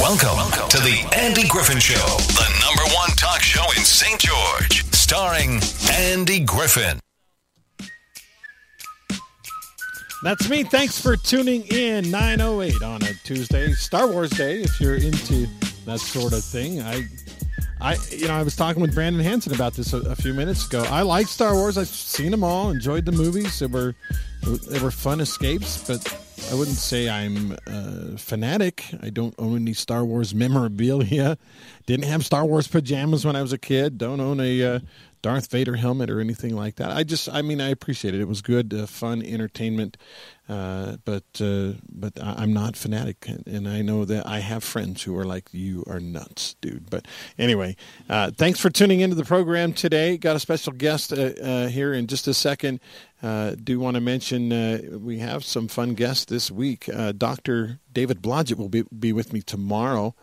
Welcome, to the Andy Griffin Show, the number one talk show in St. George, starring Andy Griffin. That's me. Thanks for tuning in. 908 on a Tuesday, Star Wars Day. If you're into that sort of thing, I, I, you know, I was talking with Brandon Hanson about this a, a few minutes ago. I like Star Wars. I've seen them all. Enjoyed the movies. They were, they were fun escapes. But I wouldn't say I'm a fanatic. I don't own any Star Wars memorabilia. Didn't have Star Wars pajamas when I was a kid. Don't own a uh, Darth Vader helmet or anything like that. I just, I mean, I appreciate it. It was good, uh, fun entertainment. Uh, but uh, but I'm not fanatic, and I know that I have friends who are like, "You are nuts, dude." But anyway, uh, thanks for tuning into the program today. Got a special guest uh, uh, here in just a second. do want to mention we have some fun guests this week. Dr. David Blodgett will be, be with me tomorrow.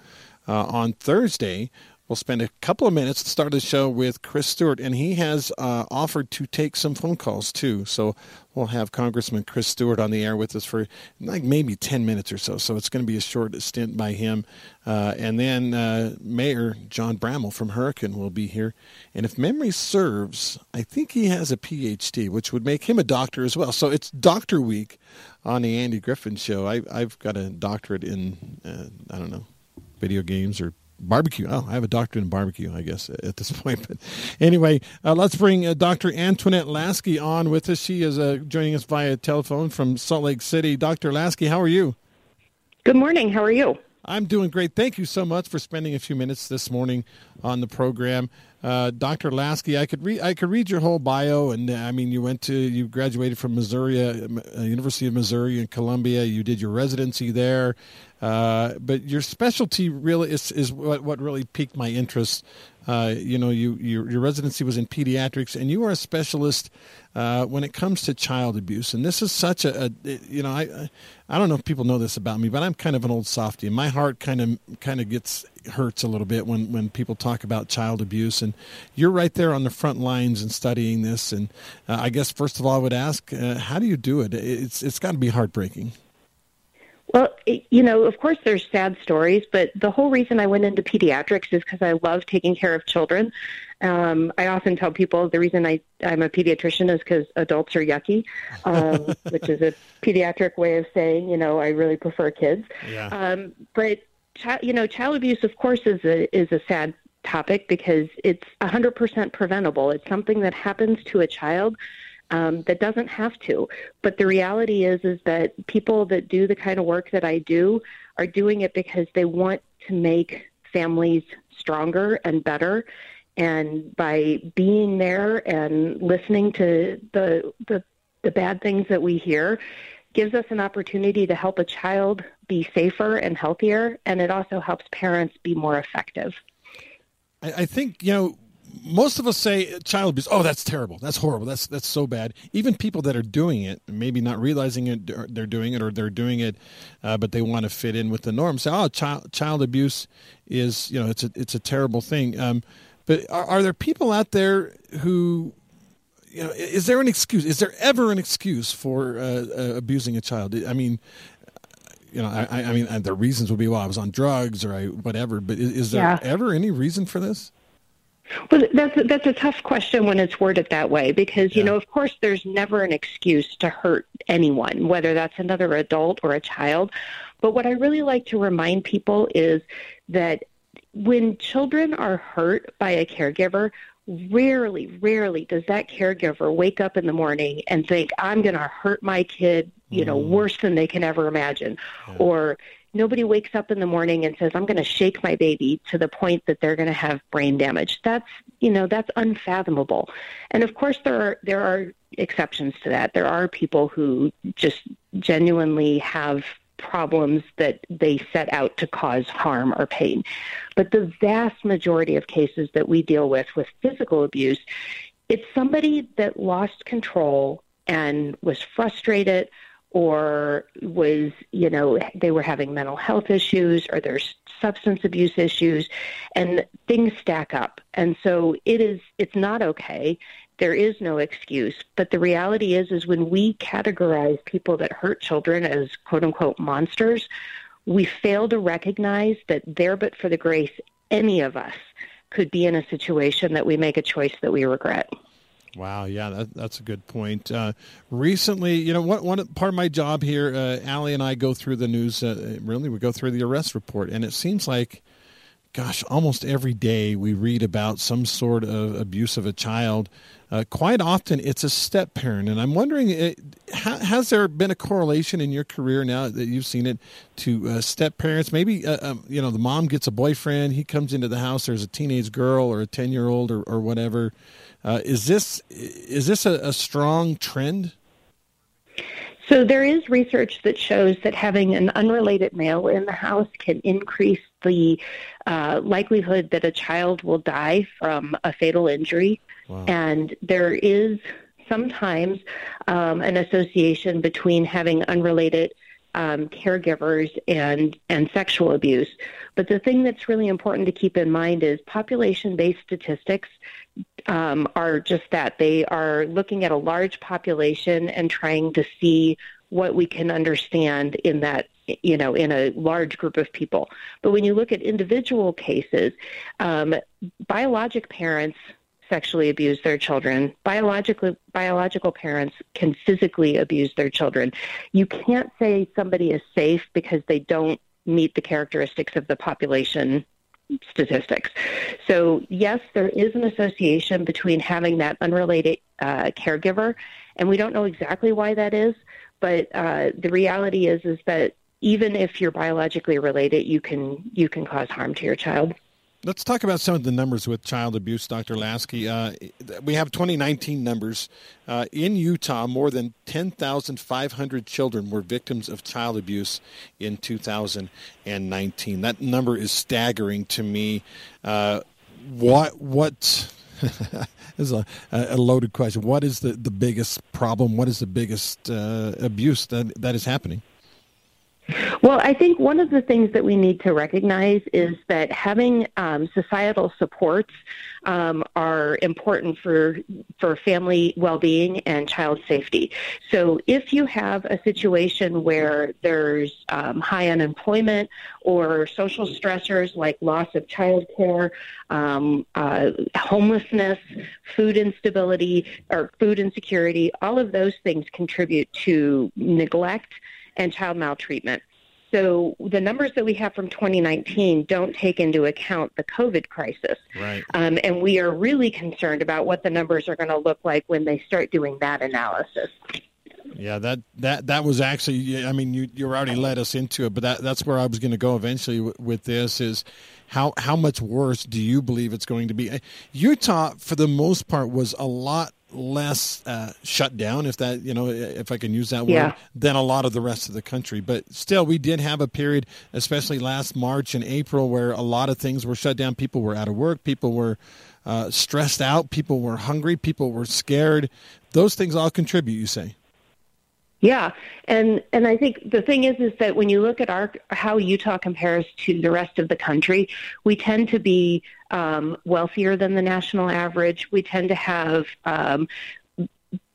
on Thursday, We'll spend a couple of minutes to start the show with Chris Stewart, and he has uh, offered to take some phone calls too. So we'll have Congressman Chris Stewart on the air with us for like maybe 10 minutes or so. So it's going to be a short stint by him. Uh, and then uh, Mayor John Bramall from Hurricane will be here. And if memory serves, I think he has a PhD, which would make him a doctor as well. So it's Doctor Week on the Andy Griffin Show. I, have got a doctorate in, uh, I don't know, video games or barbecue. Oh, I have a doctorate in barbecue, I guess, at this point. But anyway, uh, let's bring uh, Dr. Antoinette Laskey on with us. She is uh, joining us via telephone from Salt Lake City. Dr. Laskey, how are you? Good morning. How are you? I'm doing great. Thank you so much for spending a few minutes this morning on the program. Uh, Dr. Laskey, I could read I could read your whole bio, and uh, I mean, you went to you graduated from Missouri, uh, uh University of Missouri in Columbia. You did your residency there, uh, but your specialty really is is what what really piqued my interest. Uh, you know, you your, your residency was in pediatrics, and you are a specialist uh, when it comes to child abuse. And this is such a, a, you know, I I don't know if people know this about me, but I'm kind of an old softie, and my heart kind of kind of gets hurts a little bit when when people talk about child abuse. And you're right there on the front lines and studying this. And uh, I guess first of all, I would ask, uh, how do you do it? It's it's got to be heartbreaking. Well, you know, of course, there's sad stories, but the whole reason I went into pediatrics is because I love taking care of children. Um, I often tell people the reason I, I'm a pediatrician is because adults are yucky, um, which is a pediatric way of saying, you know, I really prefer kids. Yeah. Um, but, chi- you know, child abuse, of course, is a, is a sad topic because it's 100% preventable. It's something that happens to a child um, that doesn't have to. But the reality is, is that people that do the kind of work that I do are doing it because they want to make families stronger and better. And by being there and listening to the, the, the bad things that we hear, gives us an opportunity to help a child be safer and healthier, and it also helps parents be more effective. I, I think, you know, most of us say child abuse. Oh, that's terrible. That's horrible. That's that's so bad. Even people that are doing it, maybe not realizing it, they're doing it, or they're doing it, uh, but they want to fit in with the norm. Say, oh, child child abuse is you know it's a it's a terrible thing. Um, but are, are there people out there who you know, is there an excuse? Is there ever an excuse for uh, uh, abusing a child? I mean, you know, I, I mean, the reasons would be, well, I was on drugs or I whatever. But is, is there yeah. ever any reason for this? Well, that's a, that's a tough question when it's worded that way because you know, of course, there's never an excuse to hurt anyone, whether that's another adult or a child. But what I really like to remind people is that when children are hurt by a caregiver, rarely, rarely does that caregiver wake up in the morning and think, I'm going to hurt my kid, you know, mm. worse than they can ever imagine. Yeah. Or, nobody wakes up in the morning and says i'm going to shake my baby to the point that they're going to have brain damage. That's you know that's unfathomable. And of course there are there are exceptions to that. There are people who just genuinely have problems that they set out to cause harm or pain. But the vast majority of cases that we deal with with physical abuse it's somebody that lost control and was frustrated or was, you know, they were having mental health issues or there's substance abuse issues and things stack up. And so it is it's not okay. There is no excuse, but the reality is is when we categorize people that hurt children as quote unquote monsters, we fail to recognize that there but for the grace, any of us could be in a situation that we make a choice that we regret. Wow, yeah, that, that's a good point. Uh, recently, you know, one, one part of my job here, uh, Allie and I go through the news. Uh, really, we go through the arrest report, and it seems like, gosh, almost every day we read about some sort of abuse of a child. Uh, quite often, it's a step parent, and I'm wondering, it, ha, has there been a correlation in your career now that you've seen it to uh, step parents? Maybe uh, um, you know the mom gets a boyfriend, he comes into the house, there's a teenage girl or a ten year old or, or whatever uh, is this is this a, a strong trend? So there is research that shows that having an unrelated male in the house can increase the uh, likelihood that a child will die from a fatal injury. Wow. And there is sometimes um, an association between having unrelated um, caregivers and and sexual abuse. But the thing that's really important to keep in mind is population-based statistics um, are just that. They are looking at a large population and trying to see what we can understand in that you know in a large group of people but when you look at individual cases um, biologic parents sexually abuse their children biological biological parents can physically abuse their children you can't say somebody is safe because they don't meet the characteristics of the population statistics. So, yes, there is an association between having that unrelated uh, caregiver, and we don't know exactly why that is, but uh, the reality is is that even if you're biologically related, you can you can cause harm to your child. Let's talk about some of the numbers with child abuse, Dr. Laskey. Uh, we have 2019 numbers. Uh, in Utah, more than 10,500 children were victims of child abuse in 2019. That number is staggering to me. Uh, what what is a, a, loaded question. What is the, the biggest problem? What is the biggest uh, abuse that that is happening? Well, I think one of the things that we need to recognize is that having um, societal supports um, are important for for family well-being and child safety. So, if you have a situation where there's um, high unemployment or social stressors like loss of child care, um, uh, homelessness, food instability, or food insecurity, all of those things contribute to neglect and child maltreatment. So the numbers that we have from 2019 don't take into account the COVID crisis. Right. Um, and we are really concerned about what the numbers are going to look like when they start doing that analysis. Yeah, that that that was actually. I mean, you you already led us into it, but that that's where I was going to go eventually with, with this. Is how how much worse do you believe it's going to be? Utah, for the most part, was a lot less uh, shut down, if that you know, if I can use that yeah. word, than a lot of the rest of the country. But still, we did have a period, especially last March and April, where a lot of things were shut down. People were out of work. People were uh, stressed out. People were hungry. People were scared. Those things all contribute. You say. Yeah, and and I think the thing is is that when you look at our how Utah compares to the rest of the country, we tend to be um, wealthier than the national average. We tend to have um,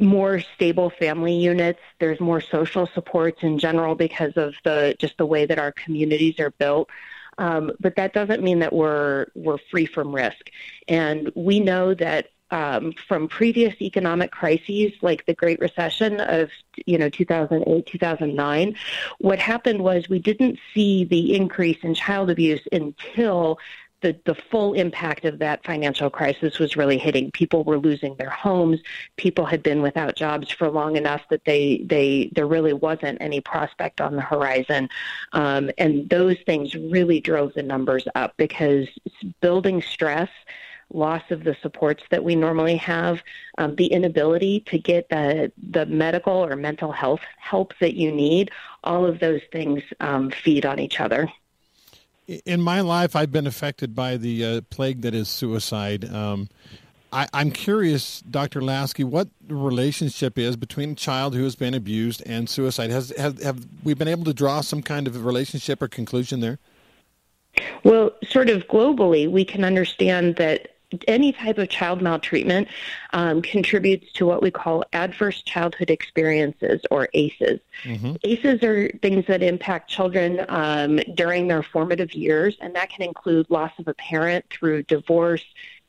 more stable family units. There's more social supports in general because of the just the way that our communities are built. Um, but that doesn't mean that we're we're free from risk. And we know that um, from previous economic crises like the Great Recession of you know 2008 2009 what happened was we didn't see the increase in child abuse until the, the full impact of that financial crisis was really hitting. People were losing their homes. People had been without jobs for long enough that they, they there really wasn't any prospect on the horizon. Um, and those things really drove the numbers up because building stress loss of the supports that we normally have, um, the inability to get the the medical or mental health help that you need, all of those things um, feed on each other. In my life, I've been affected by the uh, plague that is suicide. Um, I, am curious, Dr. Laskey, what the relationship is between a child who has been abused and suicide. Has have, have we been able to draw some kind of relationship or conclusion there? Well, sort of globally, we can understand that any type of child maltreatment um, contributes to what we call adverse childhood experiences or ACEs. Mm-hmm. ACEs are things that impact children um, during their formative years, and that can include loss of a parent through divorce,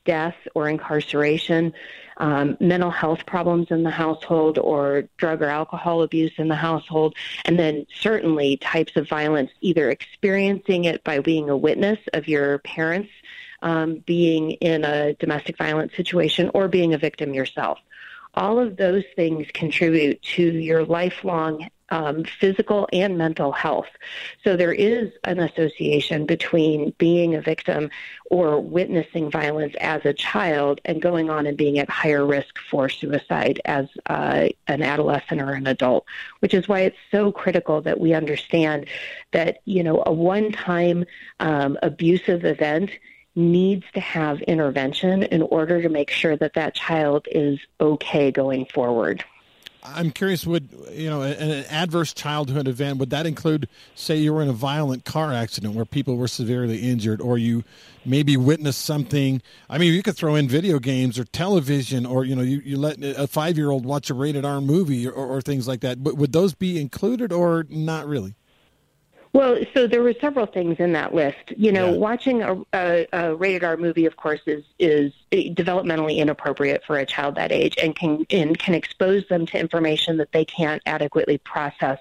death, or incarceration um, mental health problems in the household or drug or alcohol abuse in the household, and then certainly types of violence, either experiencing it by being a witness of your parents um, being in a domestic violence situation or being a victim yourself. All of those things contribute to your lifelong um, physical and mental health. So there is an association between being a victim or witnessing violence as a child and going on and being at higher risk for suicide as uh, an adolescent or an adult, which is why it's so critical that we understand that, you know, a one-time um, abusive event needs to have intervention in order to make sure that that child is okay going forward. I'm curious, would you know an, adverse childhood event would that include, say, you were in a violent car accident where people were severely injured, or you maybe witnessed something? I mean, you could throw in video games or television, or you know, you, you let a five year old watch a rated R movie or, or things like that. But would those be included or not really? Well, so there were several things in that list. You know, yeah. watching a, a, a, rated R movie, of course, is is developmentally inappropriate for a child that age, and can and can expose them to information that they can't adequately process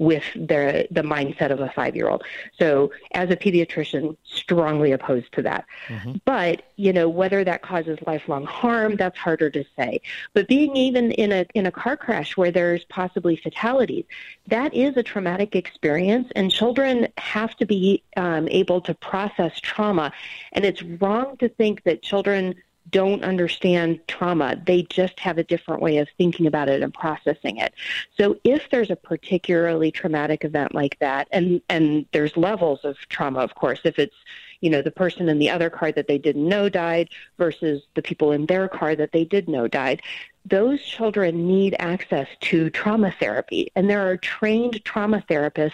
with the the mindset of a five year old. So, as a pediatrician, strongly opposed to that. Mm-hmm. But you know whether that causes lifelong harm, that's harder to say. But being even in a in a car crash where there's possibly fatalities, that is a traumatic experience, and children have to be um, able to process trauma. And it's wrong to think that children don't understand trauma. They just have a different way of thinking about it and processing it. So if there's a particularly traumatic event like that, and, and there's levels of trauma, of course, if it's you know, the person in the other car that they didn't know died versus the people in their car that they did know died those children need access to trauma therapy. And there are trained trauma therapists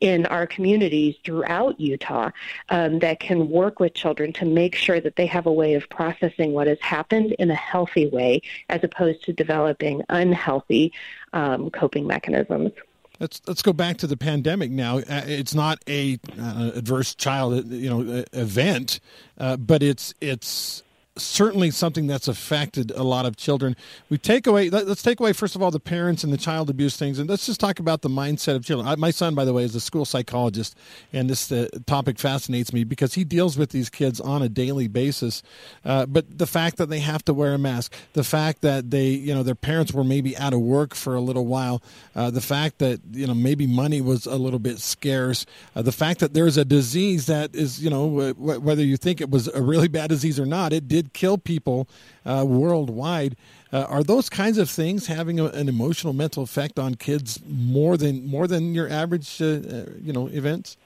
in our communities throughout Utah um, that can work with children to make sure that they have a way of processing what has happened in a healthy way as opposed to developing unhealthy um, coping mechanisms. Let's let's go back to the pandemic now. Uh, it's not a uh, adverse child, you know, event, uh, but it's it's certainly something that's affected a lot of children. We take away, let, us take away, first of all, the parents and the child abuse things, and let's just talk about the mindset of children. I, my son, by the way, is a school psychologist, and this uh, topic fascinates me because he deals with these kids on a daily basis. Uh, but the fact that they have to wear a mask, the fact that they, you know, their parents were maybe out of work for a little while, uh, the fact that, you know, maybe money was a little bit scarce, uh, the fact that there's a disease that is, you know, whether you think it was a really bad disease or not, it did did kill people uh, worldwide. Uh, are those kinds of things having a, an emotional mental effect on kids more than more than your average uh, uh you know events?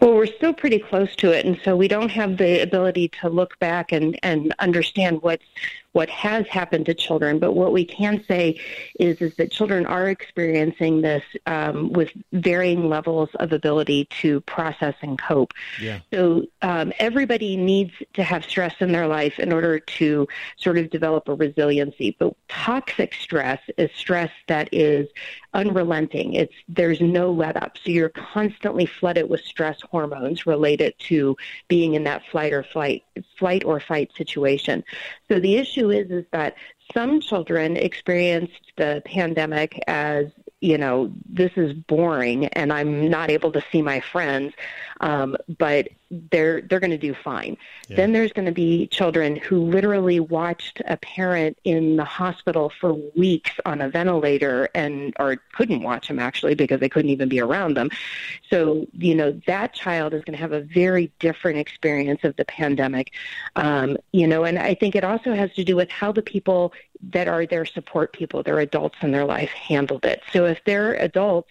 Well, we're still pretty close to it, and so we don't have the ability to look back and, and understand what's what has happened to children, but what we can say is is that children are experiencing this um, with varying levels of ability to process and cope. Yeah. So um, everybody needs to have stress in their life in order to sort of develop a resiliency. But toxic stress is stress that is unrelenting. It's there's no let up. So you're constantly flooded with stress hormones related to being in that flight or flight flight or fight situation. So the issue is is that some children experienced the pandemic as you know this is boring and i'm not able to see my friends um, but they're they're going to do fine. Yeah. Then there's going to be children who literally watched a parent in the hospital for weeks on a ventilator and or couldn't watch them actually because they couldn't even be around them. So you know that child is going to have a very different experience of the pandemic. Um, you know, and I think it also has to do with how the people that are their support people, their adults in their life, handled it. So if their adults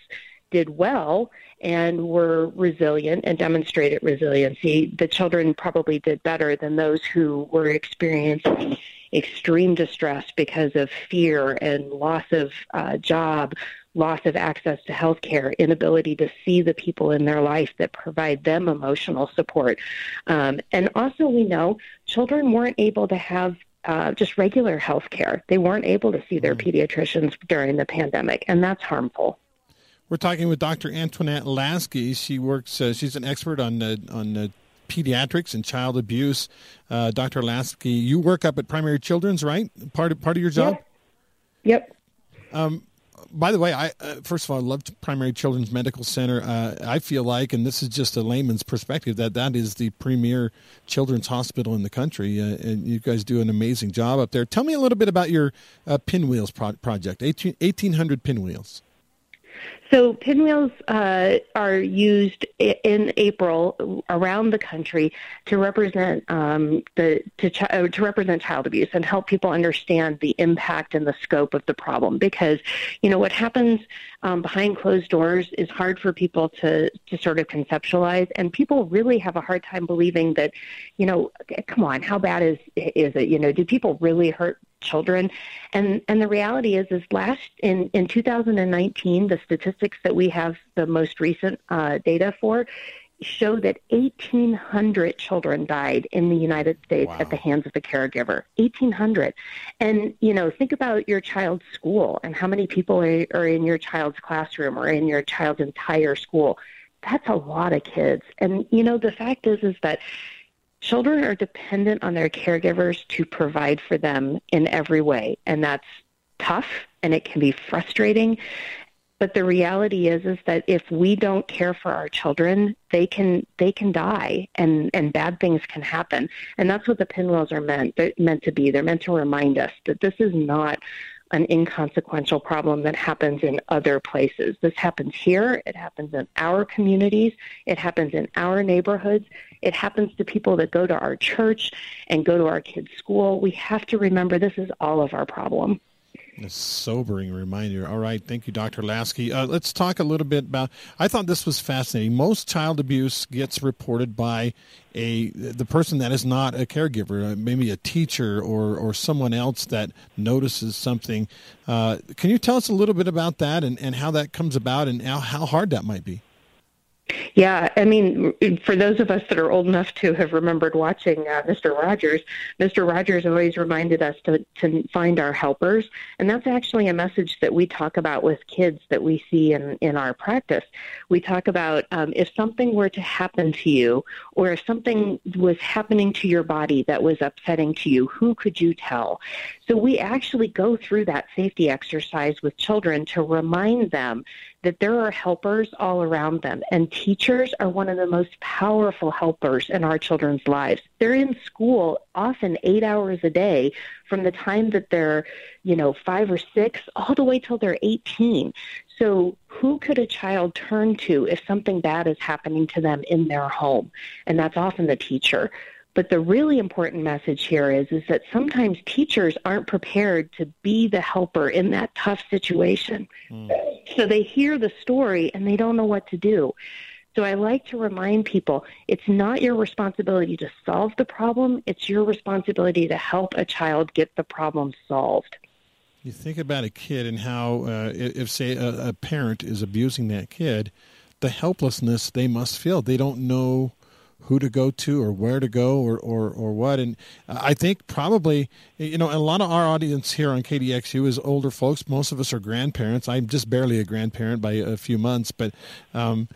did well and were resilient and demonstrated resiliency, the children probably did better than those who were experiencing extreme distress because of fear and loss of uh, job, loss of access to health care, inability to see the people in their life that provide them emotional support. Um, and also, we know children weren't able to have uh, just regular health care. They weren't able to see their mm. pediatricians during the pandemic, and that's harmful. We're talking with Dr. Antoinette Laskey. She works. Uh, she's an expert on uh, on pediatrics and child abuse. Uh, Dr. Laskey, you work up at Primary Children's, right? Part of part of your job. Yep. yep. Um, by the way, I uh, first of all, I love Primary Children's Medical Center. Uh, I feel like, and this is just a layman's perspective, that that is the premier children's hospital in the country, uh, and you guys do an amazing job up there. Tell me a little bit about your uh, Pinwheels pro- project, 18, 1800 Pinwheels. So pinwheels uh, are used in April around the country to represent um, the to, ch- uh, to represent child abuse and help people understand the impact and the scope of the problem. Because you know what happens um, behind closed doors is hard for people to to sort of conceptualize, and people really have a hard time believing that, you know, come on, how bad is is it? You know, do people really hurt children and and the reality is is last in in 2019 the statistics that we have the most recent uh, data for show that 1800 children died in the United States wow. at the hands of the caregiver. 1800 and you know think about your child's school and how many people are, are in your child's classroom or in your child's entire school. That's a lot of kids. And you know the fact is is that children are dependent on their caregivers to provide for them in every way. And that's tough and it can be frustrating but the reality is is that if we don't care for our children they can they can die and and bad things can happen and that's what the pinwheels are meant they're meant to be they're meant to remind us that this is not an inconsequential problem that happens in other places. This happens here, it happens in our communities, it happens in our neighborhoods, it happens to people that go to our church and go to our kids' school. We have to remember this is all of our problem. A sobering reminder. All right, thank you, Dr. Laskey. Uh, let's talk a little bit about. I thought this was fascinating. Most child abuse gets reported by a the person that is not a caregiver, uh, maybe a teacher or or someone else that notices something. Uh, can you tell us a little bit about that and, and how that comes about and how, how hard that might be? Yeah, I mean, for those of us that are old enough to have remembered watching uh, Mr. Rogers, Mr. Rogers always reminded us to to find our helpers, and that's actually a message that we talk about with kids that we see in in our practice. We talk about um, if something were to happen to you, or if something was happening to your body that was upsetting to you, who could you tell? So we actually go through that safety exercise with children to remind them that there are helpers all around them, and teachers are one of the most powerful helpers in our children's lives. They're in school often eight hours a day from the time that they're, you know, five or six all the way till they're 18. So, who could a child turn to if something bad is happening to them in their home? And that's often the teacher. But the really important message here is, is that sometimes teachers aren't prepared to be the helper in that tough situation. Mm. So they hear the story and they don't know what to do. So I like to remind people it's not your responsibility to solve the problem, it's your responsibility to help a child get the problem solved. You think about a kid and how, uh, if, say, a, a parent is abusing that kid, the helplessness they must feel. They don't know who to go to or where to go or, or, or what. And I think probably, you know, a lot of our audience here on KDXU is older folks. Most of us are grandparents. I'm just barely a grandparent by a few months, but um,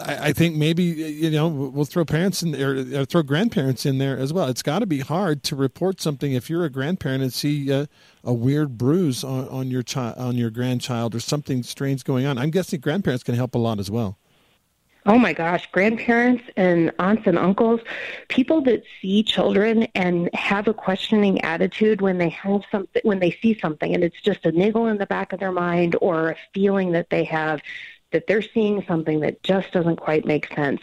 I, think maybe, you know, we'll throw parents in there, or throw grandparents in there as well. It's got to be hard to report something if you're a grandparent and see uh, a weird bruise on, on your child, on your grandchild or something strange going on. I'm guessing grandparents can help a lot as well. Oh my gosh, grandparents and aunts and uncles, people that see children and have a questioning attitude when they have something when they see something and it's just a niggle in the back of their mind or a feeling that they have that they're seeing something that just doesn't quite make sense.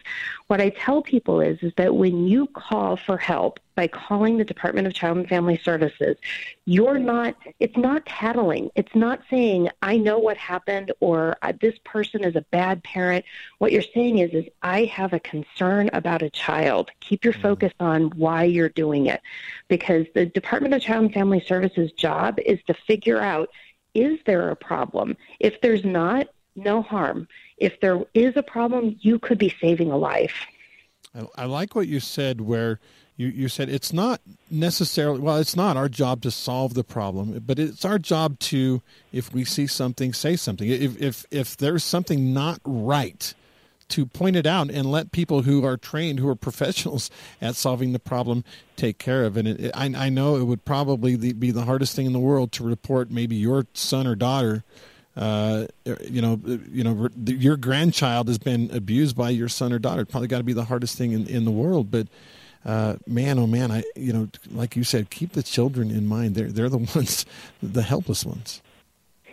What I tell people is is that when you call for help by calling the Department of Child and Family Services, you're not it's not tattling. It's not saying I know what happened or this person is a bad parent. What you're saying is is I have a concern about a child. Keep your mm-hmm. focus on why you're doing it because the Department of Child and Family Services job is to figure out is there a problem? If there's not, no harm. If there is a problem, you could be saving a life. I, I like what you said, where you, you said it's not necessarily, well, it's not our job to solve the problem, but it's our job to, if we see something, say something. If, if, if there's something not right, to point it out and let people who are trained, who are professionals at solving the problem, take care of it. it I, I know it would probably be the hardest thing in the world to report maybe your son or daughter uh, you know, you know, your grandchild has been abused by your son or daughter. Probably got to be the hardest thing in, in the world. But uh, man, oh man, I, you know, like you said, keep the children in mind. They're they're the ones, the helpless ones.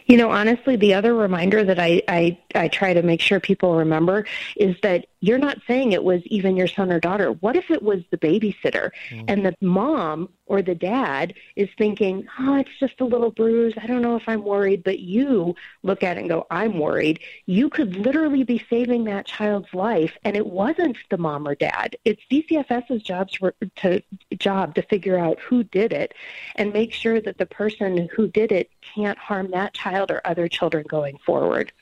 You know, honestly, the other reminder that I, I, I try to make sure people remember is that you're not saying it was even your son or daughter. What if it was the babysitter mm. and the mom or the dad is thinking, oh, it's just a little bruise. I don't know if I'm worried. But you look at it and go, I'm worried. You could literally be saving that child's life. And it wasn't the mom or dad. It's DCFS's job to, job to figure out who did it and make sure that the person who did it can't harm that child or other children going forward.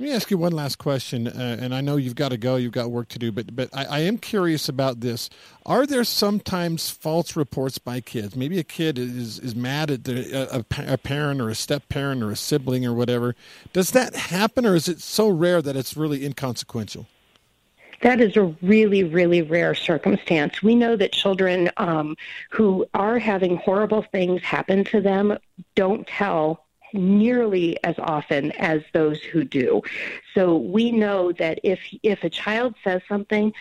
Let me ask you one last question, uh, and I know you've got to go, you've got work to do, but but I, I, am curious about this. Are there sometimes false reports by kids? Maybe a kid is is mad at the, a, a parent or a step parent or a sibling or whatever. Does that happen, or is it so rare that it's really inconsequential? that is a really, really rare circumstance. We know that children um, who are having horrible things happen to them don't tell nearly as often as those who do. So we know that if if a child says something,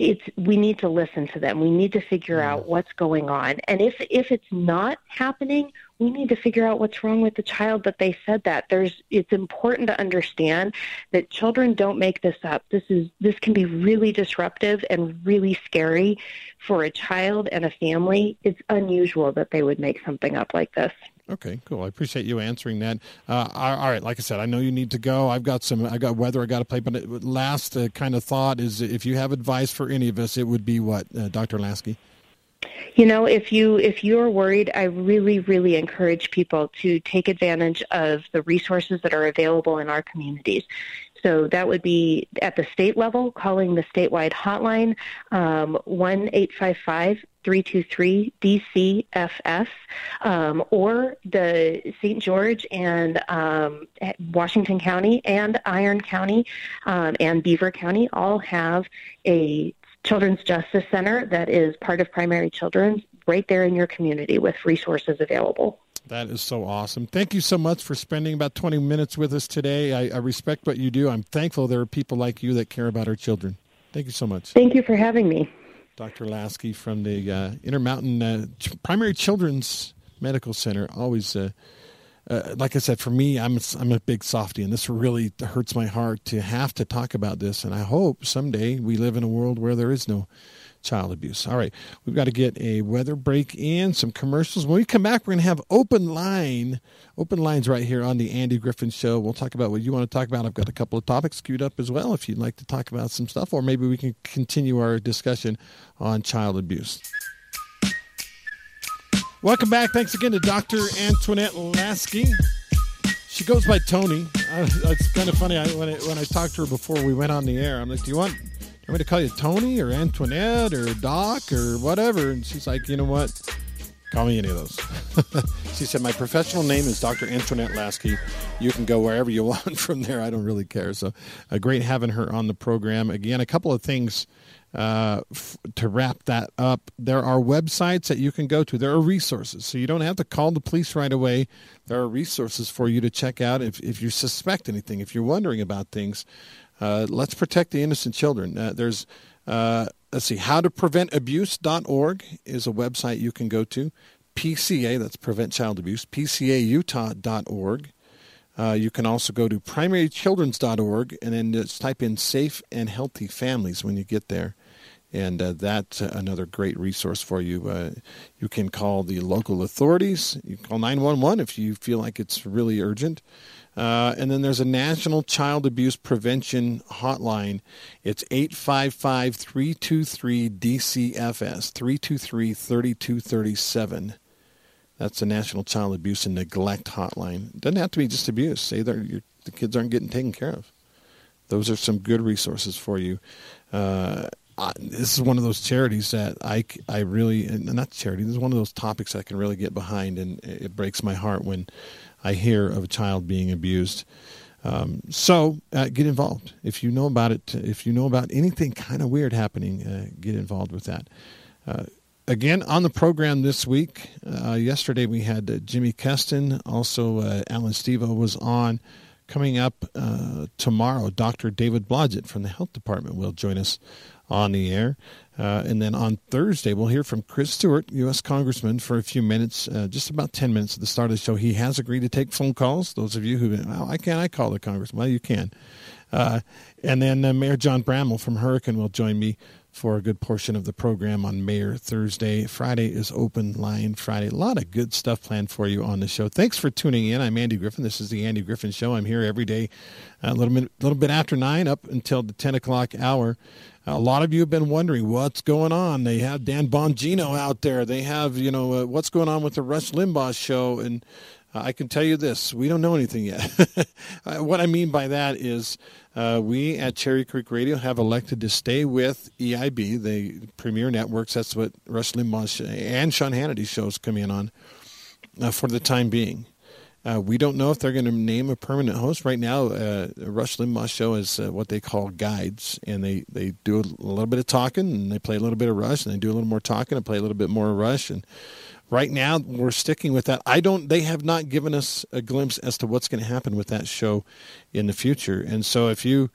it's we need to listen to them. We need to figure out mm-hmm. what's going on. And if if it's not happening, we need to figure out what's wrong with the child that they said that. There's it's important to understand that children don't make this up. This is this can be really disruptive and really scary for a child and a family. It's unusual that they would make something up like this. Okay, cool. I appreciate you answering that. Uh, all right, like I said, I know you need to go. I've got some. I got weather. I got to play. But last uh, kind of thought is, if you have advice for any of us, it would be what, uh, Dr. Laskey. You know, if you if you're worried, I really, really encourage people to take advantage of the resources that are available in our communities. So that would be at the state level, calling the statewide hotline, um, 1 855 323 DCFS, um, or the St. George and um, Washington County and Iron County um, and Beaver County all have a Children's Justice Center that is part of Primary Children's right there in your community with resources available. That is so awesome. Thank you so much for spending about 20 minutes with us today. I, I, respect what you do. I'm thankful there are people like you that care about our children. Thank you so much. Thank you for having me. Dr. Laskey from the uh, Intermountain uh, Primary Children's Medical Center. Always, uh, uh, like I said, for me, I'm I'm a big softy, and this really hurts my heart to have to talk about this. And I hope someday we live in a world where there is no child abuse. All right, we've got to get a weather break in, some commercials. When we come back, we're going to have open line, open lines right here on the Andy Griffin Show. We'll talk about what you want to talk about. I've got a couple of topics queued up as well if you'd like to talk about some stuff, or maybe we can continue our discussion on child abuse. Welcome back. Thanks again to Dr. Antoinette Laskey. She goes by Tony. Uh, it's kind of funny. I, when, I, when I talked to her before we went on the air, I'm like, "Do you want want me to call you Tony or Antoinette or Doc or whatever? And she's like, you know what? Call me any of those. she said, my professional name is Dr. Antoinette Laskey. You can go wherever you want from there. I don't really care. So uh, great having her on the program. Again, a couple of things uh, f- to wrap that up. There are websites that you can go to. There are resources. So you don't have to call the police right away. There are resources for you to check out if, if you suspect anything, if you're wondering about things. Uh, let's protect the innocent children. Uh, there's, uh, let's see, howtopreventabuse.org is a website you can go to. PCA, that's Prevent Child Abuse, PCAUtah.org. Uh, you can also go to primarychildren's.org and then just type in safe and healthy families when you get there. And uh, that's another great resource for you. Uh, you can call the local authorities. You can call 911 if you feel like it's really urgent. Uh, and then there's a National Child Abuse Prevention Hotline. It's 855 323 DCFS, 323 3237. That's the National Child Abuse and Neglect Hotline. It doesn't have to be just abuse. Say the kids aren't getting taken care of. Those are some good resources for you. Uh, this is one of those charities that I, I really not charity. This is one of those topics I can really get behind, and it breaks my heart when I hear of a child being abused. Um, so uh, get involved if you know about it. If you know about anything kind of weird happening, uh, get involved with that. Uh, again on the program this week. Uh, yesterday we had uh, Jimmy Keston, also uh, Alan Stevo was on. Coming up tomorrow, Dr. David Blodgett from the Health Department will join us on the air. Uh, and then on Thursday, we'll hear from Chris Stewart, U.S. Congressman, for a few minutes, uh, just about 10 minutes at the start of the show. He has agreed to take phone calls. Those of you who, oh, I can't I call the Congressman? Well, you can. and then Mayor John Bramall from Hurricane will join me for a good portion of the program on Mayor Thursday. Friday is open line Friday. A lot of good stuff planned for you on the show. Thanks for tuning in. I'm Andy Griffin. This is the Andy Griffin Show. I'm here every day, a little bit, little bit after nine, up until the 10 o'clock hour. A lot of you have been wondering what's going on. They have Dan Bongino out there. They have, you know, uh, what's going on with the Rush Limbaugh show. And uh, I can tell you this: we don't know anything yet. Uh, what I mean by that is uh, we at Cherry Creek Radio have elected to stay with EIB, the premier networks. That's what Rush Limbaugh and Sean Hannity shows come in on uh, for the time being. Uh, we don't know if they're going to name a permanent host. Right now, uh, Rush Limbaugh show is uh, what they call guides, and they, they do a little bit of talking, and they play a little bit of Rush, and they do a little more talking, and play a little bit more Rush, and right now we're sticking with that. I don't. They have not given us a glimpse as to what's going to happen with that show in the future. And so, if you,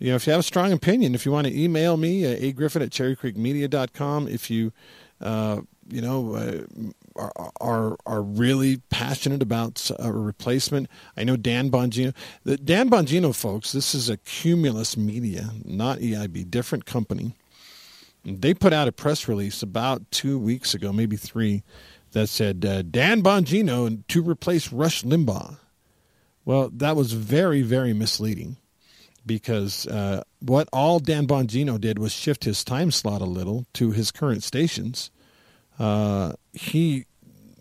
you know, if you have a strong opinion, if you want to email me, uh, a griffin at cherrycreekmedia.com. If you, uh, you know. Uh, are, are are really passionate about a replacement. I know Dan Bongino. The Dan Bongino folks. This is a Cumulus Media, not EIB, different company. They put out a press release about two weeks ago, maybe three, that said uh, Dan Bongino to replace Rush Limbaugh. Well, that was very, very misleading because uh, what all Dan Bongino did was shift his time slot a little to his current stations. Uh, he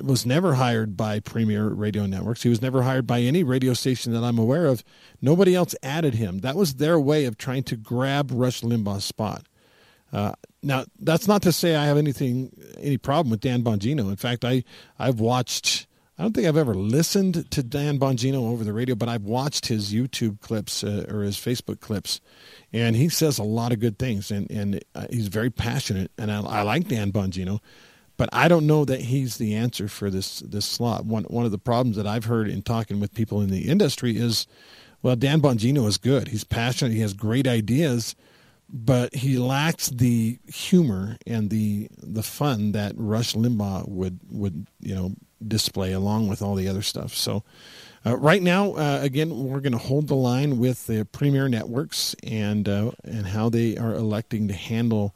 was never hired by Premier Radio Networks. He was never hired by any radio station that I'm aware of. Nobody else added him. That was their way of trying to grab Rush Limbaugh's spot. Uh, now, that's not to say I have anything, any problem with Dan Bongino. In fact, I, I've watched, I don't think I've ever listened to Dan Bongino over the radio, but I've watched his YouTube clips uh, or his Facebook clips, and he says a lot of good things, and, and uh, he's very passionate, and I, I like Dan Bongino, but I don't know that he's the answer for this, this slot. One, one of the problems that I've heard in talking with people in the industry is, well, Dan Bongino is good. He's passionate. He has great ideas but he lacks the humor and the the fun that Rush Limbaugh would would you know display along with all the other stuff. So. Uh, right now, uh, again, we're going to hold the line with the premier networks and uh, and how they are electing to handle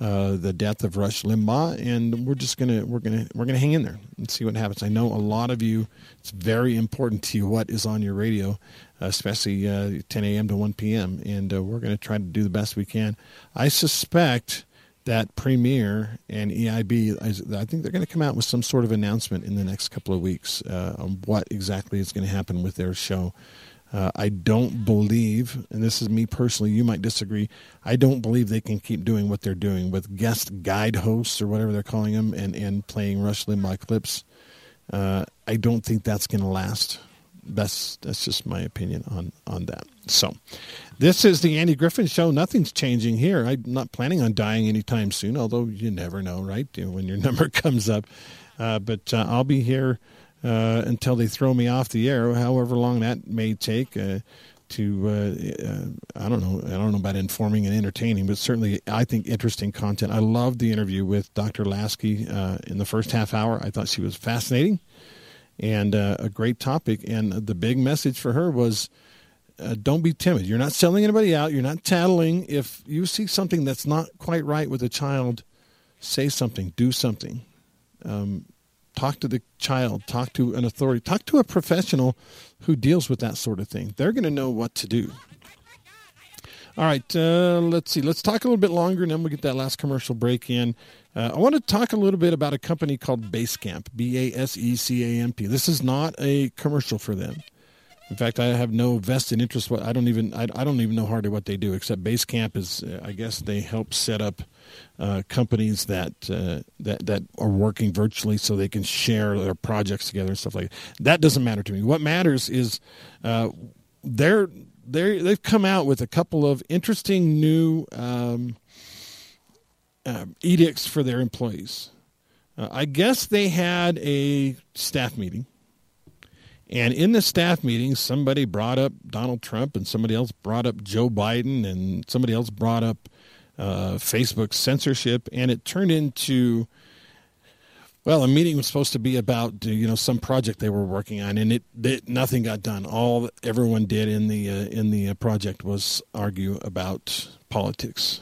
uh, the death of Rush Limbaugh, and we're just gonna we're gonna we're gonna hang in there and see what happens. I know a lot of you; it's very important to you what is on your radio, especially uh, 10 a.m. to 1 p.m. And uh, we're to try to do the best we can. I suspect that Premier and EIB, I think they're going to come out with some sort of announcement in the next couple of weeks uh, on what exactly is going to happen with their show. Uh, I don't believe, and this is me personally, you might disagree, I don't believe they can keep doing what they're doing with guest guide hosts or whatever they're calling them and, and playing Rush Limbaugh clips. Uh, I don't think that's going to last that's that's just my opinion on on that. So, this is the Andy Griffin Show. Nothing's changing here. I'm not planning on dying anytime soon, although you never know, right? When your number comes up. Uh, but uh, I'll be here uh, until they throw me off the air, however long that may take. Uh, to uh, uh, I don't know I don't know about informing and entertaining, but certainly I think interesting content. I loved the interview with Dr. Laskey in the first half hour. I thought she was fascinating and uh, a great topic. And the big message for her was uh, don't be timid. You're not selling anybody out, you're not tattling. If you see something that's not quite right with a child, say something, do something. Um, talk to the child, talk to an authority, talk to a professional who deals with that sort of thing. They're going to know what to do. All right, uh, let's see. Let's talk a little bit longer, and then we'll get that last commercial break in. Uh, I want to talk a little bit about a company called Basecamp, B A S E C A M P. This is not a commercial for them. In fact, I have no vested interest. I don't even I, I don't even know hardly what they do. Except Basecamp is, I guess they help set up uh, companies that uh, that that are working virtually so they can share their projects together and stuff like that. That doesn't matter to me. What matters is uh, they're they they've come out with a couple of interesting new um, uh, edicts for their employees. Uh, I guess they had a staff meeting, and in the staff meeting, somebody brought up Donald Trump, and somebody else brought up Joe Biden, and somebody else brought up uh, Facebook censorship, and it turned into well, a meeting was supposed to be about you know some project they were working on, and it, it nothing got done. All everyone did in the uh, in the uh, project was argue about politics.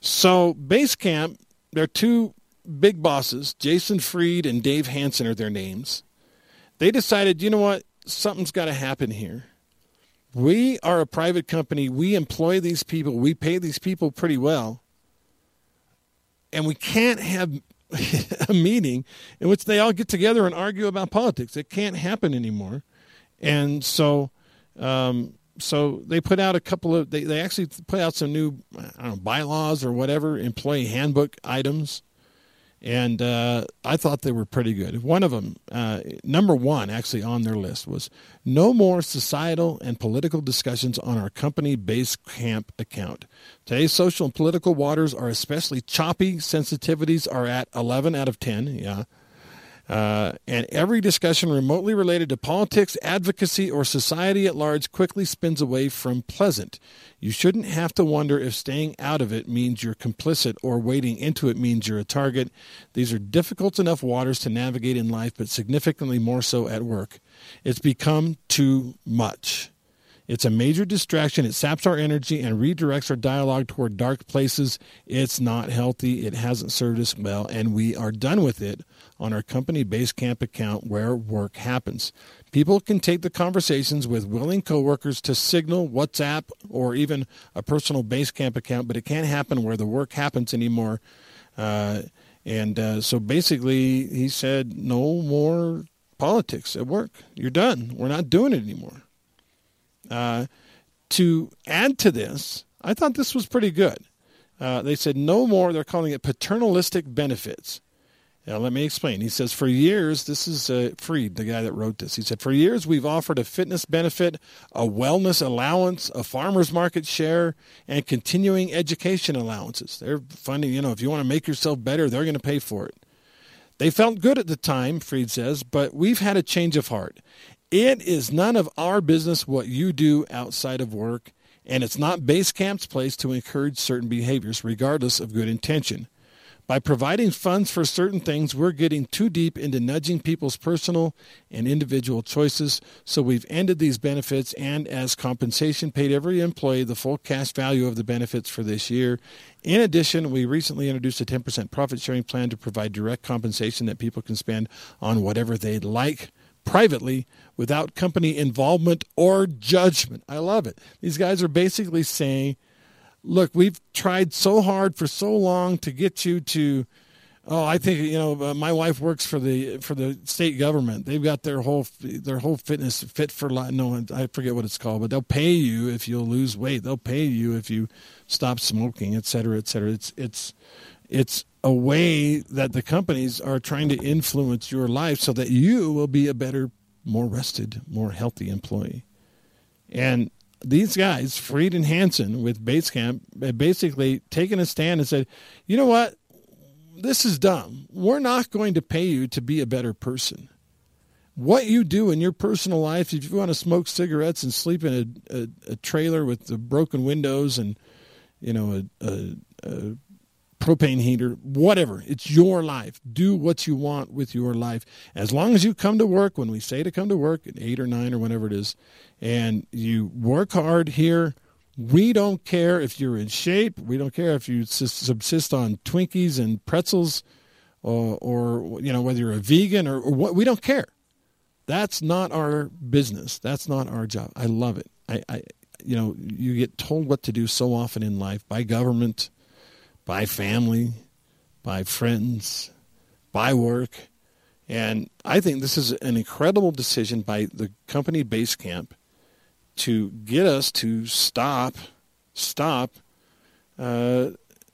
So Basecamp, their two big bosses, Jason Fried and Dave Hansson, are their names. They decided, you know what, something's got to happen here. We are a private company. We employ these people. We pay these people pretty well, and we can't have a meeting in which they all get together and argue about politics. It can't happen anymore. And so, um, so they put out a couple of, they, they actually put out some new, know, bylaws or whatever, employee handbook items and uh, I thought they were pretty good. One of them, uh, number one, actually on their list was no more societal and political discussions on our company Basecamp account. Today's social and political waters are especially choppy. Sensitivities are at 11 out of 10. Yeah. Uh, and every discussion remotely related to politics, advocacy, or society at large quickly spins away from pleasant. You shouldn't have to wonder if staying out of it means you're complicit or wading into it means you're a target. These are difficult enough waters to navigate in life, but significantly more so at work. It's become too much. It's a major distraction. It saps our energy and redirects our dialogue toward dark places. It's not healthy. It hasn't served us well, and we are done with it on our company Basecamp account where work happens. People can take the conversations with willing coworkers to Signal, WhatsApp, or even a personal Basecamp account, but it can't happen where the work happens anymore. Uh, and uh, so basically, he said, no more politics at work. You're done. We're not doing it anymore. Uh, to add to this, I thought this was pretty good. Uh, they said no more, they're calling it paternalistic benefits. Now, let me explain. He says, for years, this is uh, Fried, the guy that wrote this. He said, for years, we've offered a fitness benefit, a wellness allowance, a farmer's market share, and continuing education allowances. They're funding, you know, if you want to make yourself better, they're going to pay for it. They felt good at the time, Fried says, but we've had a change of heart. It is none of our business what you do outside of work, and it's not Basecamp's place to encourage certain behaviors, regardless of good intention. By providing funds for certain things, we're getting too deep into nudging people's personal and individual choices. So we've ended these benefits and, as compensation, paid every employee the full cash value of the benefits for this year. In addition, we recently introduced a 10% profit sharing plan to provide direct compensation that people can spend on whatever they'd like privately without company involvement or judgment. I love it. These guys are basically saying, look, we've tried so hard for so long to get you to. Oh, I think you know. Uh, my wife works for the for the state government. They've got their whole their whole fitness fit for life. No, I forget what it's called, but they'll pay you if you'll lose weight. They'll pay you if you stop smoking, et cetera, et cetera. It's it's it's a way that the companies are trying to influence your life so that you will be a better, more rested, more healthy employee. And these guys, Fried and Hansson with Basecamp, basically taken a stand and said, you know what? This is dumb. We're not going to pay you to be a better person. What you do in your personal life, if you want to smoke cigarettes and sleep in a, a, a trailer with the broken windows and, you know, a, a propane heater, whatever. It's your life. Do what you want with your life. As long as you come to work when we say to come to work at eight or nine or whenever it is, and you work hard here, we don't care if you're in shape. We don't care if you subsist on Twinkies and pretzels or, or you know, whether you're a vegan or, or what. We don't care. That's not our business. That's not our job. I love it. I, I, you know, you get told what to do so often in life by government, by family, by friends, by work. And I think this is an incredible decision by the company Basecamp to get us to stop, stop, uh,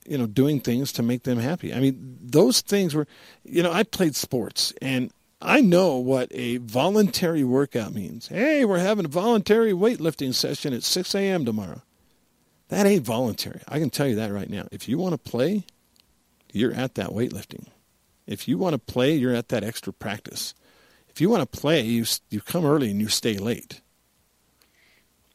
you know, doing things to make them happy. I mean, those things were, you know, I played sports and I know what a voluntary workout means. Hey, we're having a voluntary weightlifting session at 6 a.m. tomorrow. That ain't voluntary. I can tell you that right now. If you want to play, you're at that weightlifting. If you want to play, you're at that extra practice. If you want to play, you you come early and you stay late.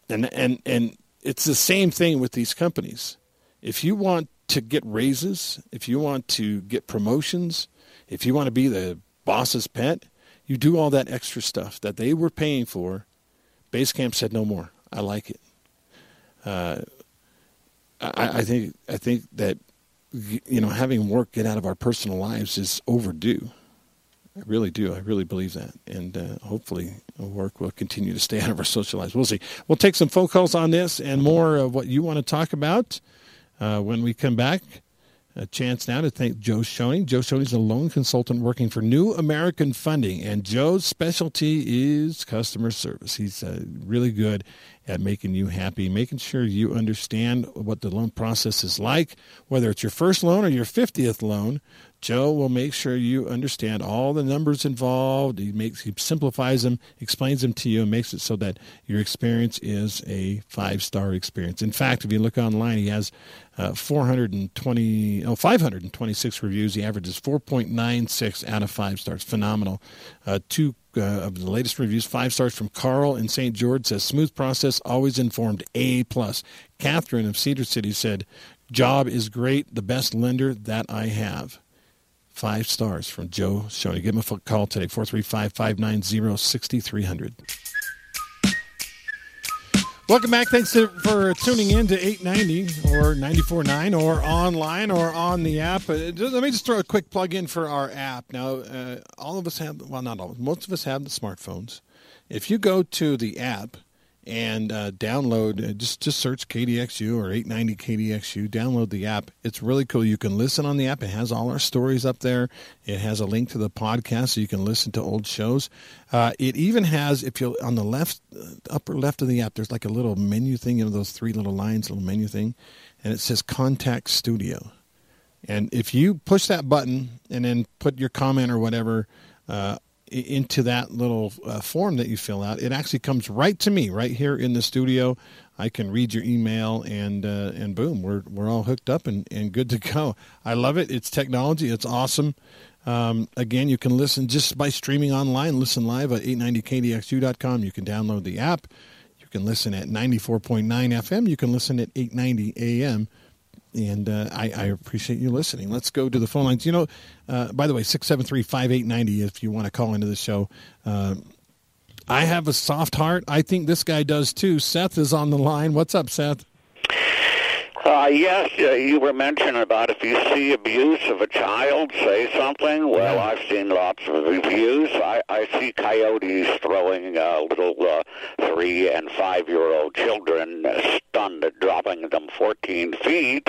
And and and it's the same thing with these companies. If you want to get raises, if you want to get promotions, if you want to be the boss's pet, you do all that extra stuff that they were paying for. Basecamp said no more. I like it. Uh, I, I think I think that you know having work get out of our personal lives is overdue. I really do. I really believe that, and uh, hopefully, work will continue to stay out of our social lives. We'll see. We'll take some phone calls on this and more of what you want to talk about uh, when we come back a chance now to thank Joe Schoening. Joe Schoening is a loan consultant working for New American Funding, and Joe's specialty is customer service. He's uh, really good at making you happy, making sure you understand what the loan process is like, whether it's your first loan or your 50th loan. Joe will make sure you understand all the numbers involved. He makes he simplifies them, explains them to you, and makes it so that your experience is a five star experience. In fact, if you look online, he has uh, 420 oh 526 reviews. He averages 4.96 out of five stars. Phenomenal. Uh, two uh, of the latest reviews, five stars from Carl in St. George says smooth process, always informed, A plus. Catherine of Cedar City said, job is great, the best lender that I have. Five stars from Joe Schoening. Give him a call today, 435 590 6300. Welcome back. Thanks to, for tuning in to 890 or 94.9 or online or on the app. Uh, let me just throw a quick plug in for our app. Now, uh, all of us have, well, not all, most of us have the smartphones. If you go to the app, and uh, download. Uh, just just search KDXU or 890 KDXU. Download the app. It's really cool. You can listen on the app. It has all our stories up there. It has a link to the podcast, so you can listen to old shows. Uh, it even has, if you on the left, uh, upper left of the app, there's like a little menu thing. You know those three little lines, little menu thing, and it says Contact Studio. And if you push that button and then put your comment or whatever uh, into that little uh, form that you fill out, it actually comes right to me right here in the studio. I can read your email and uh, and boom, we're we're all hooked up and, and good to go. I love it. It's technology. It's awesome. Um, again, you can listen just by streaming online. Listen live at 890kdxu.com. You can download the app. You can listen at 94.9 FM. You can listen at 890 AM and uh, I, I, appreciate you listening. Let's go to the phone lines. You know, uh, by the way, 673 5890 if you want to call into the show. Uh, I have a soft heart. I think this guy does too. Seth is on the line. What's up, Seth? Uh, yes, uh, you were mentioning about if you see abuse of a child, say something. Well, yeah. I've seen lots of reviews. I, I see coyotes throwing uh, little uh, three and five year old children uh, stunned, dropping them 14 feet.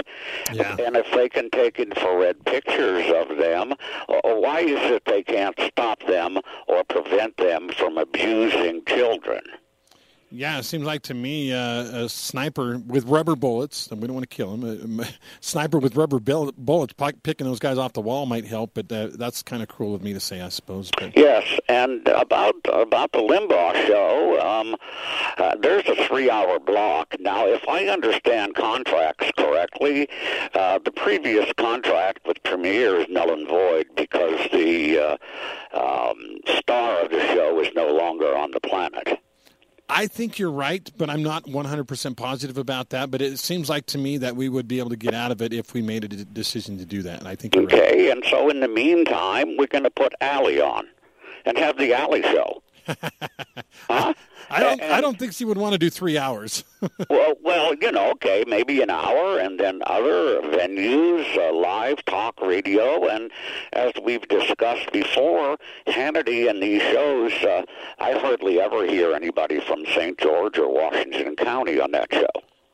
Yeah. And if they can take infrared pictures of them, uh, why is it they can't stop them or prevent them from abusing children? Yeah, it seems like to me uh, a sniper with rubber bullets. And we don't want to kill him. A, sniper with rubber bullets, picking those guys off the wall might help, but uh, that's kind of cruel of me to say, I suppose. But. Yes, and about about the Limbaugh show, um, uh, there's a three-hour block. Now, if I understand contracts correctly, uh, the previous contract with Premiere is null and void because the uh, um, star of the show is no longer on the planet. I think you're right, but I'm not 100% positive about that. But it seems like to me that we would be able to get out of it if we made a decision to do that. And I think okay. Right. And so in the meantime, we're going to put Allie on and have the Allie show. huh? I don't. I don't think she would want to do three hours. well, well, you know, okay, maybe an hour, and then other venues, uh, live talk radio, and as we've discussed before, Hannity and these shows. Uh, I hardly ever hear anybody from St. George or Washington County on that show.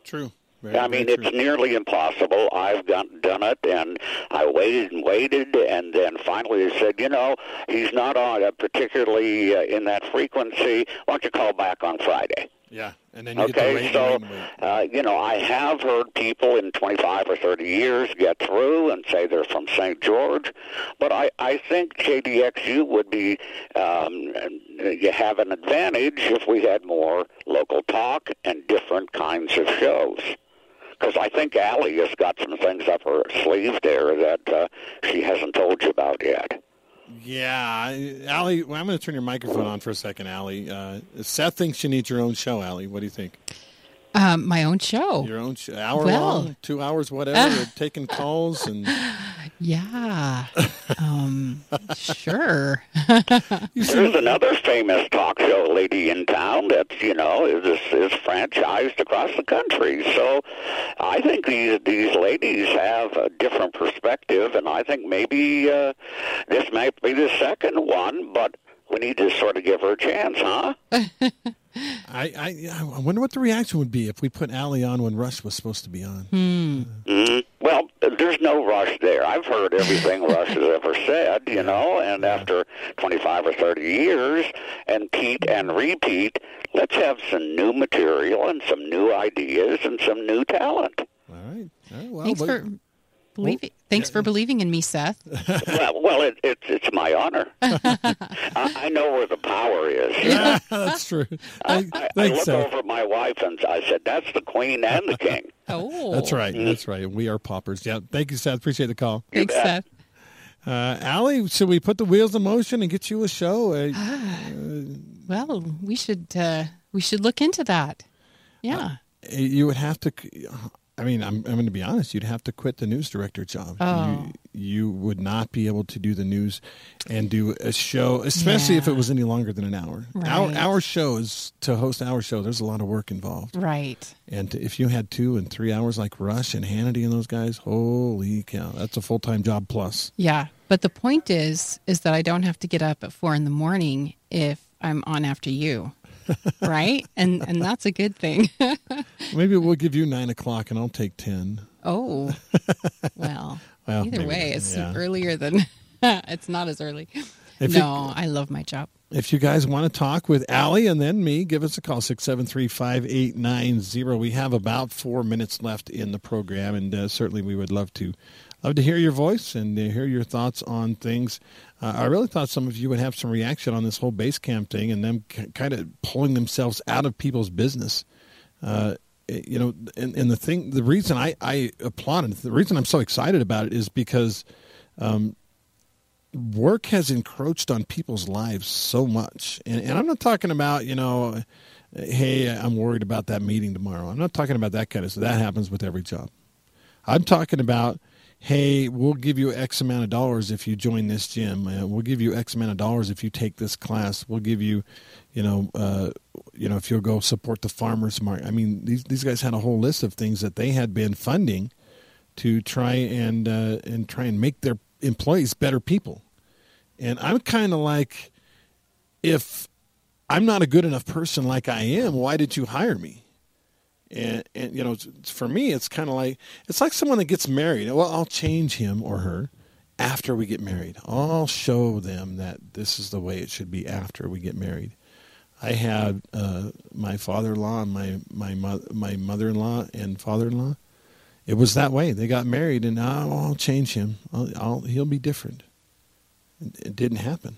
True. Very, I mean, it's nearly impossible. I've done, done it, and I waited and waited, and then finally they said, you know, he's not on, uh, particularly uh, in that frequency. Why don't you call back on Friday? Yeah, and then you okay, get so. Uh, you know, I have heard people in 25 or 30 years get through and say they're from St. George, but I I think KDXU would be um, you have an advantage if we had more local talk and different kinds of shows. Because I think Allie has got some things up her sleeve there that uh, she hasn't told you about yet. Yeah, Allie, well, I'm going to turn your microphone on for a second, Allie. Uh, Seth thinks you need your own show, Allie. What do you think? Um, my own show. Your own show, hour Well- long, two hours, whatever, taking calls and Yeah. um, sure. There's another famous talk show lady in town that's you know is is franchised across the country. So I think these these ladies have a different perspective, and I think maybe uh, this might be the second one, but. We need to sort of give her a chance, huh? I, I, I wonder what the reaction would be if we put Allie on when Rush was supposed to be on. Hmm. Mm, well, there's no rush there. I've heard everything Rush has ever said, you know, and after 25 or 30 years, and Pete and repeat, let's have some new material and some new ideas and some new talent. All right. All right well, Thanks but- for believing. Thanks for believing in me, Seth. well, well, it, it's it's my honor. I, I know where the power is. Yeah, that's true. I, Thank- I, I look Seth. over at my wife and I said, "That's the queen and the king." Oh, That's right. That's right. We are paupers. Yeah. Thank you, Seth. Appreciate the call. Thanks, bet. Seth. Uh, Allie, should we put the wheels in motion and get you a show? Uh, Well, we should uh, we should look into that. Yeah. you would have to. I mean, I'm, I'm going to be honest. You'd have to quit the news director job. Oh. You, you would not be able to do the news and do a show, especially if it was any longer than an hour. Our Right. our shows to host our show. There's a lot of work involved. right. And to, if you had two and three hours like Rush and Hannity and those guys, holy cow, that's a full time job plus. Yeah. But the point is, is that I don't have to get up at four in the morning if I'm on after you. Right. And and that's a good thing. Maybe we'll give you nine o'clock and I'll take ten. oh. Well, Well, either maybe way, it's Yeah. earlier than it's not as early. If you- no, I love my job. If you guys want to talk with Allie and then me, give us a call, 673-5890. We have about four minutes left in the program, and uh, certainly we would love to love to hear your voice and uh, hear your thoughts on things. Uh, I really thought some of you would have some reaction on this whole Basecamp thing and them k- kind of pulling themselves out of people's business. Uh, you know, and, and the thing, the reason I, I applauded, the reason I'm so excited about it is because work has encroached on people's lives so much. And, and I'm not talking about, you know, hey, I'm worried about that meeting tomorrow. I'm not talking about that kind of stuff. That happens with every job. I'm talking about, hey, we'll give you X amount of dollars if you join this gym. Uh, we'll give you X amount of dollars if you take this class. We'll give you, you know, uh, you know, if you'll go support the farmers market. I mean, these these guys had a whole list of things that they had been funding to try and uh, and try and make their employees better people. And I'm kind of like, if I'm not a good enough person like I am, why did you hire me? And, and you know, for me, it's kind of like it's like someone that gets married. Well, I'll change him or her after we get married. I'll show them that this is the way it should be after we get married. I had uh, my father-in-law and my my mo- my mother-in-law and father-in-law. It was that way. They got married, and now I'll change him. I'll, I'll he'll be different. It didn't happen,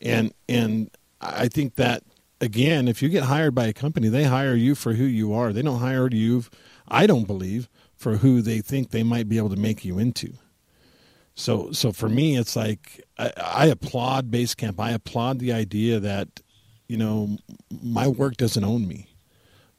and and I think that again, if you get hired by a company, they hire you for who you are. They don't hire you. I don't believe for who they think they might be able to make you into. So, so for me, it's like I, I applaud Basecamp. I applaud the idea that, you know, my work doesn't own me.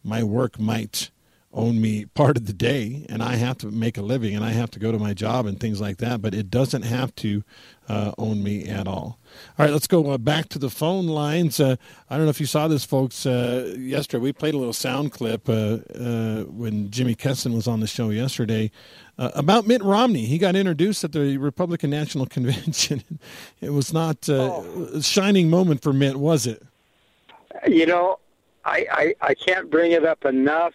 My work might own me part of the day and I have to make a living and I have to go to my job and things like that, but it doesn't have to uh, own me at all. All right, let's go uh, back to the phone lines. Uh, I don't know if you saw this, folks. Uh, yesterday, we played a little sound clip uh, uh, when Jimmy Kessin was on the show yesterday about Mitt Romney. He got introduced at the Republican National Convention. it was not oh. a shining moment for Mitt, was it? You know, I, I, I can't bring it up enough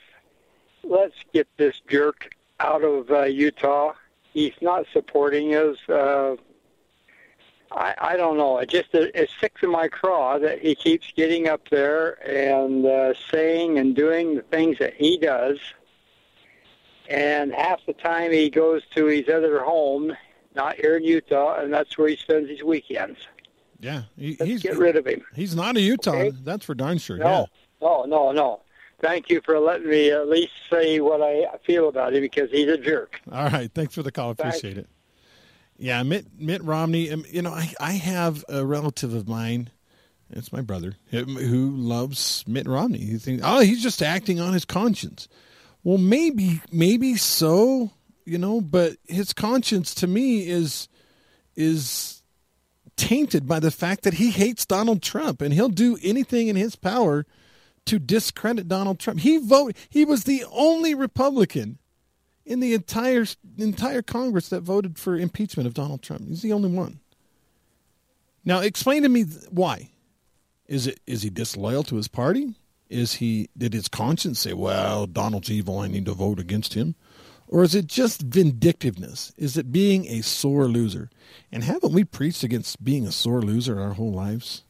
let's get this jerk out of uh, Utah. He's not supporting us. Uh, I, I don't know. It just it, it sticks in my craw that he keeps getting up there and uh, saying and doing the things that he does. And half the time he goes to his other home, not here in Utah, and that's where he spends his weekends. Yeah, he, he's get rid of him. He's not a Utah. Okay? That's for darn sure. No, yeah. no, no, no thank you for letting me at least say what I feel about him because he's a jerk. All right. Thanks for the call. Appreciate Thanks. it. Yeah, Mitt, Mitt Romney. Um, you know, I, I have a relative of mine. It's my brother who loves Mitt Romney. He thinks, oh, he's just acting on his conscience. Well, maybe, maybe so. You know, but his conscience to me is is tainted by the fact that he hates Donald Trump, and he'll do anything in his power to discredit Donald Trump. He voted. He was the only Republican in the entire entire Congress that voted for impeachment of Donald Trump. He's the only one. Now, explain to me why. Is it is he disloyal to his party? Is he did his conscience say, "Well, Donald's evil. I need to vote against him," or is it just vindictiveness? Is it being a sore loser? And haven't we preached against being a sore loser our whole lives?